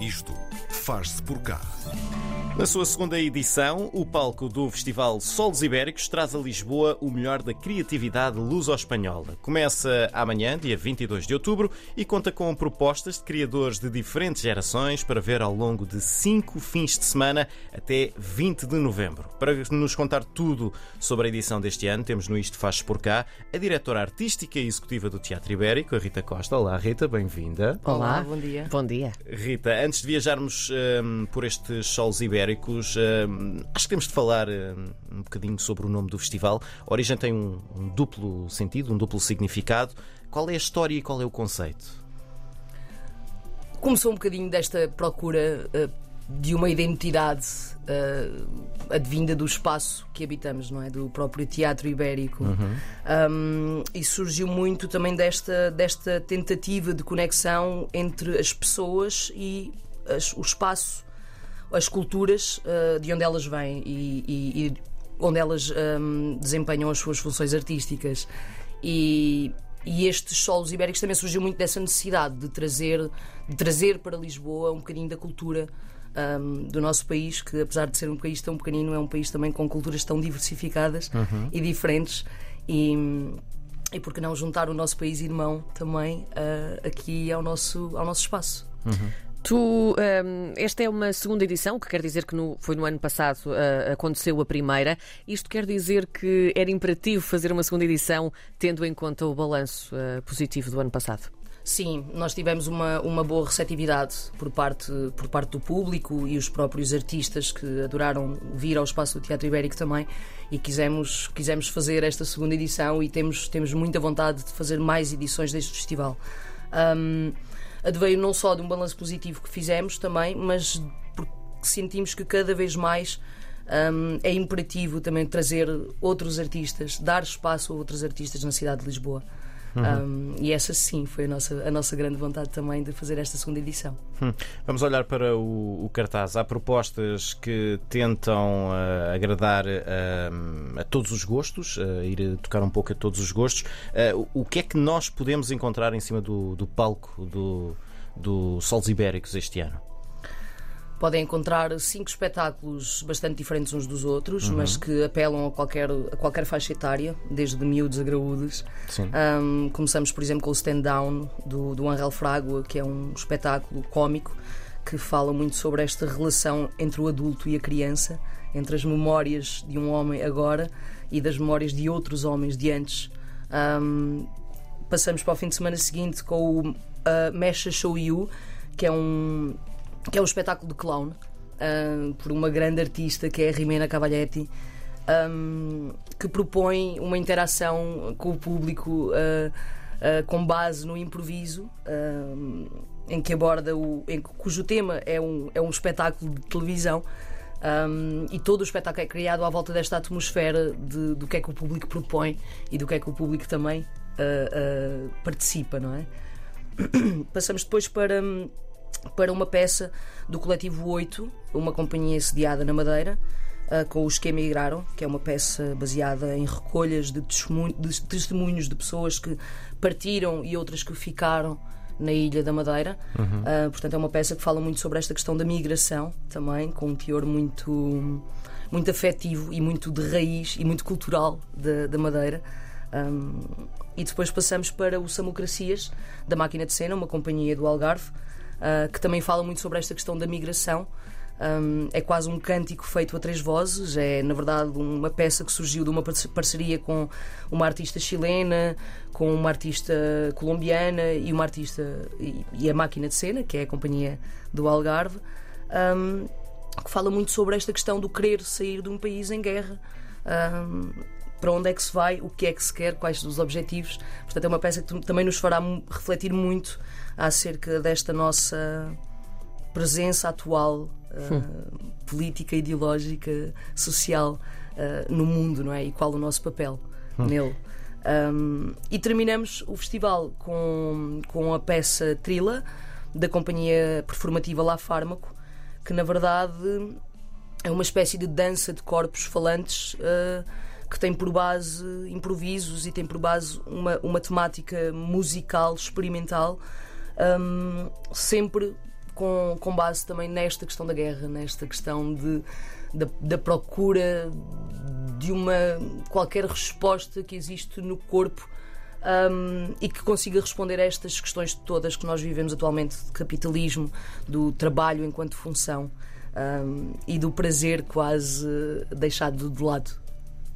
Isto faz-se por cá. Na sua segunda edição, o palco do Festival Solos Ibéricos traz a Lisboa o melhor da criatividade luso-espanhola. Começa amanhã, dia 22 de outubro, e conta com propostas de criadores de diferentes gerações para ver ao longo de cinco fins de semana até 20 de novembro. Para nos contar tudo sobre a edição deste ano, temos no Isto Faz por Cá a diretora artística e executiva do Teatro Ibérico, a Rita Costa. Olá, Rita, bem-vinda. Olá, Olá, bom dia. Bom dia. Rita, antes de viajarmos hum, por estes solos ibéricos, hum, acho que temos de falar hum, um bocadinho sobre o nome do festival. A origem tem um, um duplo sentido, um duplo significado. Qual é a história e qual é o conceito? Começou um bocadinho desta procura eh, de uma identidade eh, advinda do espaço que habitamos, não é? Do próprio teatro ibérico. Um, e surgiu muito também desta, desta tentativa de conexão entre as pessoas e as- o espaço, as culturas eh, de onde elas vêm e, e- e onde elas hum, desempenham as suas funções artísticas. E, e estes solos ibéricos também surgiu muito dessa necessidade de trazer, de trazer para Lisboa um bocadinho da cultura hum, do nosso país, que apesar de ser um país tão pequenino, é um país também com culturas tão diversificadas e diferentes. E, e por que não juntar o nosso país irmão também ah, aqui ao nosso, ao nosso espaço? Tu, hum, esta é uma segunda edição, o que quer dizer que no- foi no ano passado ah, aconteceu a primeira. Isto quer dizer que era imperativo fazer uma segunda edição, tendo em conta o balanço ah, positivo do ano passado. Sim, nós tivemos uma, uma boa receptividade por parte, por parte do público e os próprios artistas que adoraram vir ao Espaço do Teatro Ibérico também e quisemos, quisemos fazer esta segunda edição e temos, temos muita vontade de fazer mais edições deste festival. Um, adveio não só de um balanço positivo que fizemos também, mas porque sentimos que cada vez mais um, é imperativo também trazer outros artistas, dar espaço a outros artistas na cidade de Lisboa. Um, e essa sim foi a nossa, a nossa grande vontade também de fazer esta segunda edição. Hum, Vamos olhar para o, o cartaz. Há propostas que tentam ah, agradar ah, a todos os gostos, ah, ir tocar um pouco a todos os gostos. Ah, o- o que é que nós podemos encontrar em cima do, do palco do, do Solos Ibéricos este ano? Podem encontrar cinco espetáculos bastante diferentes uns dos outros, mas que apelam a qualquer, a qualquer faixa etária, desde miúdos a graúdos. Um, começamos, por exemplo, com o Stand Down do, do Angel Frágua, que é um espetáculo cómico que fala muito sobre esta relação entre o adulto e a criança, entre as memórias de um homem agora e das memórias de outros homens de antes. Um, passamos para o fim de semana seguinte com o uh, Mesha Show You, que é um, que é um espetáculo de clown por uma grande artista que é a Rimena Cavaletti. um, que propõe uma interação com o público uh, uh, com base no improviso, em que aborda o. Em, cujo tema é um, é um espetáculo de televisão. um, e todo o espetáculo é criado à volta desta atmosfera de, do que é que o público propõe e do que é que o público também uh, participa, não é? Passamos depois para, para uma peça do coletivo 8, uma companhia sediada na Madeira, ah, com os que emigraram, que é uma peça baseada em recolhas de testemunho- de testemunhos de pessoas que partiram e outras que ficaram na Ilha da Madeira. Ah, portanto, é uma peça que fala muito sobre esta questão da migração também, com um teor muito, muito afetivo e muito de raiz e muito cultural da, da Madeira. Um, e depois passamos para o Samucracias, da Máquina de Cena, uma companhia do Algarve, ah, que também fala muito sobre esta questão da migração. Um, é quase um cântico feito a três vozes, é na verdade uma peça que surgiu de uma parce- parceria com uma artista chilena, com uma artista colombiana e uma artista e, e a Máquina de Cena, que é a companhia do Algarve, um, que fala muito sobre esta questão do querer sair de um país em guerra. um, para onde é que se vai, o que é que se quer, quais os objetivos. Portanto, é uma peça que também nos fará refletir muito acerca desta nossa presença atual, uh, política, ideológica, social uh, no mundo, não é? E qual o nosso papel nele. Um, e terminamos o festival com, com a peça Trila, da companhia performativa La Fármaco, que na verdade é uma espécie de dança de corpos falantes uh, que tem por base improvisos e tem por base uma, uma temática musical experimental, um, sempre com, com base também nesta questão da guerra, nesta questão de, da, da procura de uma qualquer resposta que existe no corpo um, e que consiga responder a estas questões todas que nós vivemos atualmente de capitalismo, do trabalho enquanto função um, e do prazer quase deixado de lado.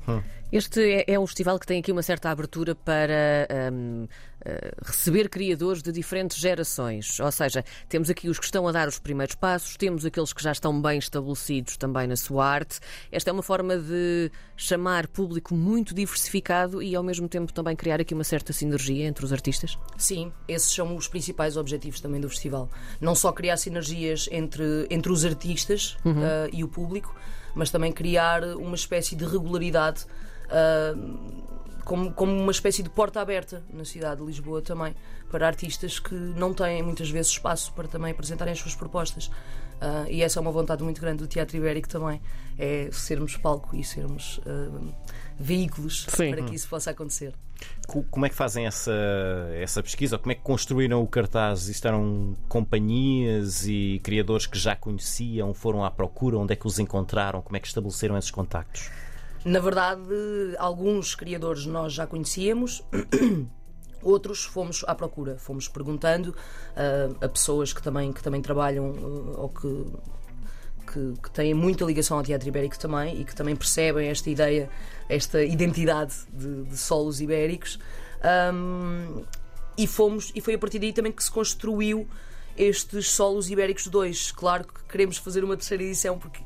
Hum. Este é, é um festival que tem aqui uma certa abertura para um, uh, eh, receber criadores de diferentes gerações. Ou seja, temos aqui os que estão a dar os primeiros passos, temos aqueles que já estão bem estabelecidos também na sua arte. Esta é uma forma de chamar público muito diversificado e, ao mesmo tempo, também criar aqui uma certa sinergia entre os artistas? Sim, esses são os principais objetivos também do festival. Não só criar sinergias entre, entre os artistas uhum. uh, e o público, mas também criar uma espécie de regularidade uh, como, como uma espécie de porta aberta na cidade de Lisboa também, para artistas que não têm muitas vezes espaço para também apresentarem as suas propostas. Uh, e essa é uma vontade muito grande do Teatro Ibérico também, é sermos palco e sermos uh, veículos Sim. para que isso possa acontecer. Como é que fazem essa, essa pesquisa? Como é que construíram o cartaz? Existiram companhias e criadores que já conheciam, foram à procura? Onde é que os encontraram? Como é que estabeleceram esses contactos? Na verdade, alguns criadores nós já conhecíamos. Outros fomos à procura, fomos perguntando uh, a pessoas que também, que também trabalham uh, ou que, que, que, têm muita ligação ao teatro ibérico também e que também percebem esta ideia, esta identidade de, de solos ibéricos. Um, e, fomos, e foi a partir daí também que se construiu estes solos ibéricos 2. Claro que queremos fazer uma terceira edição porque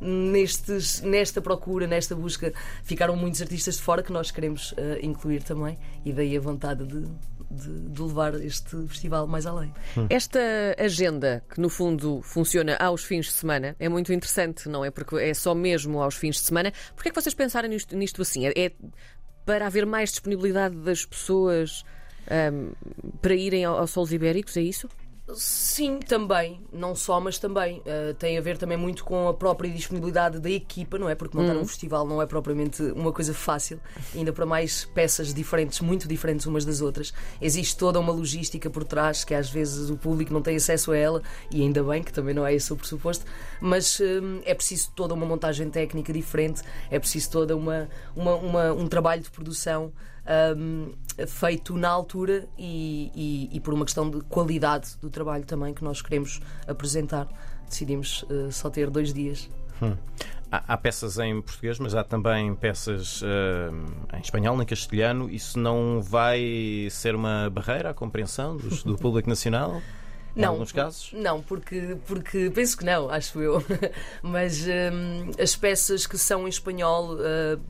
nestes, nesta procura, nesta busca, ficaram muitos artistas de fora que nós queremos uh, incluir também, e daí a vontade de, de, de, levar este festival mais além. Hum. Esta agenda, que no fundo funciona aos fins de semana, é muito interessante, não é? Porque é só mesmo aos fins de semana. Porquê é que vocês pensaram nisto, nisto assim? É, é para haver mais disponibilidade das pessoas um, para irem aos Solos Ibéricos, é isso? Sim, também, não só, mas também uh, tem a ver também muito com a própria disponibilidade da equipa, não é? Porque montar uhum. um festival não é propriamente uma coisa fácil, ainda para mais peças diferentes, muito diferentes umas das outras. Existe toda uma logística por trás que às vezes o público não tem acesso a ela, e ainda bem que também não é esse o pressuposto, mas uh, é preciso toda uma montagem técnica diferente, é preciso toda uma, uma, uma um trabalho de produção um, feito na altura e, e, e, por uma questão de qualidade do trabalho também que nós queremos apresentar. Decidimos uh, só ter dois dias. Hum. Há, há, peças em português, mas há também peças uh, em espanhol, em castelhano. Isso não vai ser uma barreira à compreensão dos, do público nacional? Em não, alguns casos? Não, porque, porque penso que não, acho eu. Mas um, as peças que são em espanhol uh,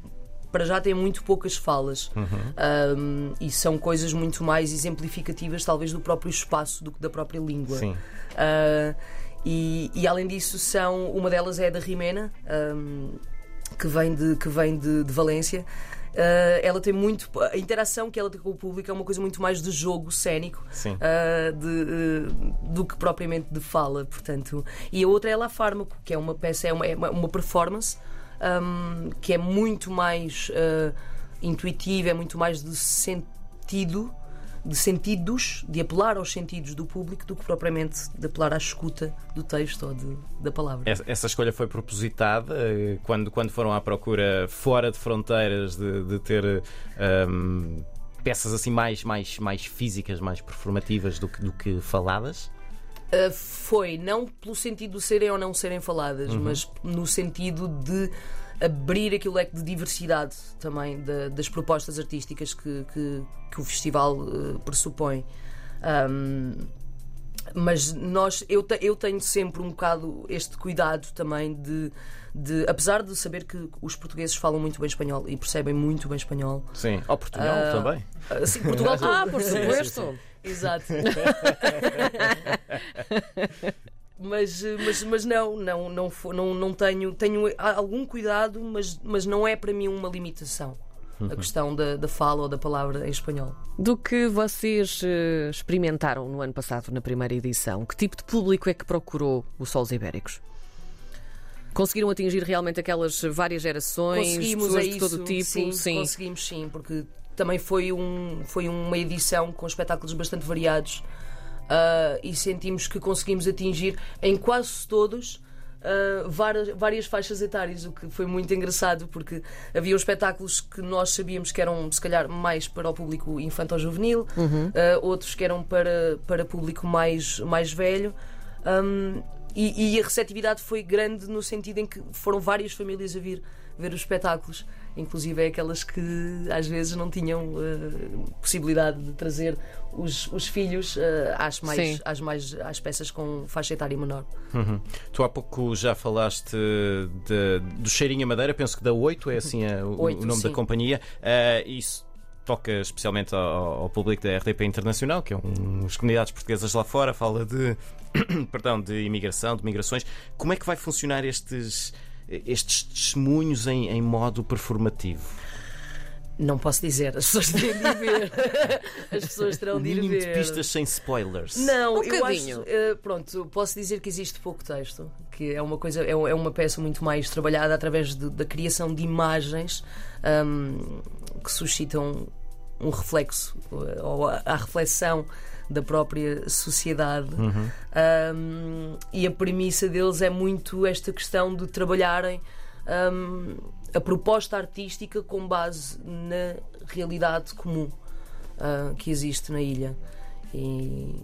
para já tem muito poucas falas uhum. um, e são coisas muito mais exemplificativas, talvez, do próprio espaço do que da própria língua. Sim. Uh, e, e, além disso, são uma delas é a da Rimena, um, que vem de, que vem de, de Valência. Uh, ela tem muito. A interação que ela tem com o público é uma coisa muito mais de jogo cénico uh, de, uh, do que propriamente de fala, portanto. E a outra é La Fármaco, que é uma peça, é uma, é uma performance um, que é muito mais uh, intuitiva, é muito mais de sentido, de sentidos, de apelar aos sentidos do público do que propriamente de apelar à escuta do texto ou de, da palavra. Essa escolha foi propositada eh, quando, quando foram à procura fora de fronteiras de, de ter. Um, peças assim mais, mais, mais físicas, mais performativas do que, do que faladas? Uh, foi não pelo sentido de serem ou não serem faladas, uhum. mas no sentido de abrir aquele leque de diversidade também de, das propostas artísticas que, que, que o festival uh, pressupõe. Um, mas nós, eu, te, eu tenho sempre um bocado este cuidado também de, de, apesar de saber que os portugueses falam muito bem espanhol e percebem muito bem espanhol. Sim, ao Portugal uh, também. Uh, sim, Portugal. ah, por supuesto. Exato. mas, mas, mas não, não, não, não, não tenho, tenho algum cuidado, mas, mas não é para mim uma limitação a uhum. questão da, da fala ou da palavra em espanhol. Do que vocês uh, experimentaram no ano passado, na primeira edição, que tipo de público é que procurou os Solos Ibéricos? Conseguiram atingir realmente aquelas várias gerações, conseguimos pessoas é de todo tipo? Sim, sim, conseguimos sim, porque também foi, um, foi uma edição com espetáculos bastante variados. uh, e sentimos que conseguimos atingir em quase todos. Uh, várias, várias faixas etárias, o que foi muito engraçado porque havia espetáculos que nós sabíamos que eram se calhar mais para o público infantil-juvenil, uhum. uh, outros que eram para, para público mais, mais velho. Um, e, e, a receptividade foi grande no sentido em que foram várias famílias a vir ver os espetáculos inclusive aquelas que às vezes não tinham uh, possibilidade de trazer os, os filhos uh, às, mais, às, mais, às peças com faixa etária menor. Uhum. Tu há pouco já falaste de, do Cheirinho Madeira, penso que da 8 é assim a, o, 8, o, nome sim. da companhia. Uh, isso toca especialmente ao, ao, público da RTP Internacional, que é um, as comunidades portuguesas lá fora, fala de, perdão, de imigração, de migrações. Como é que vai funcionar estes estes testemunhos em, em modo performativo? Não posso dizer, as pessoas têm de ir ver. As pessoas terão de ir ver. de pistas sem spoilers. Não, um eu acho. Uh, pronto, posso dizer que existe pouco texto, que é uma coisa, é, é uma peça muito mais trabalhada através de, da criação de imagens um, que suscitam um reflexo ou a, a reflexão da própria sociedade. Uhum. Um, e a premissa deles é muito esta questão de trabalharem um, a proposta artística com base na realidade comum uh, que existe na ilha. E,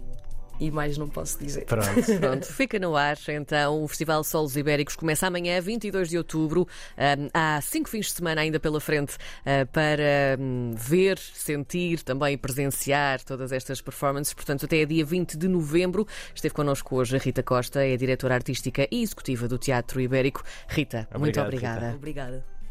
e mais não posso dizer. Pronto. Pronto, fica no ar. Então, o Festival Solos Ibéricos começa amanhã, 22 de outubro. Um, há cinco fins de semana ainda pela frente uh, para um, ver, sentir, também presenciar todas estas performances. Portanto, até dia 20 de novembro. Esteve connosco hoje a Rita Costa, é a diretora artística e executiva do Teatro Ibérico. Rita, Obrigado, muito obrigada. Rita. Obrigada.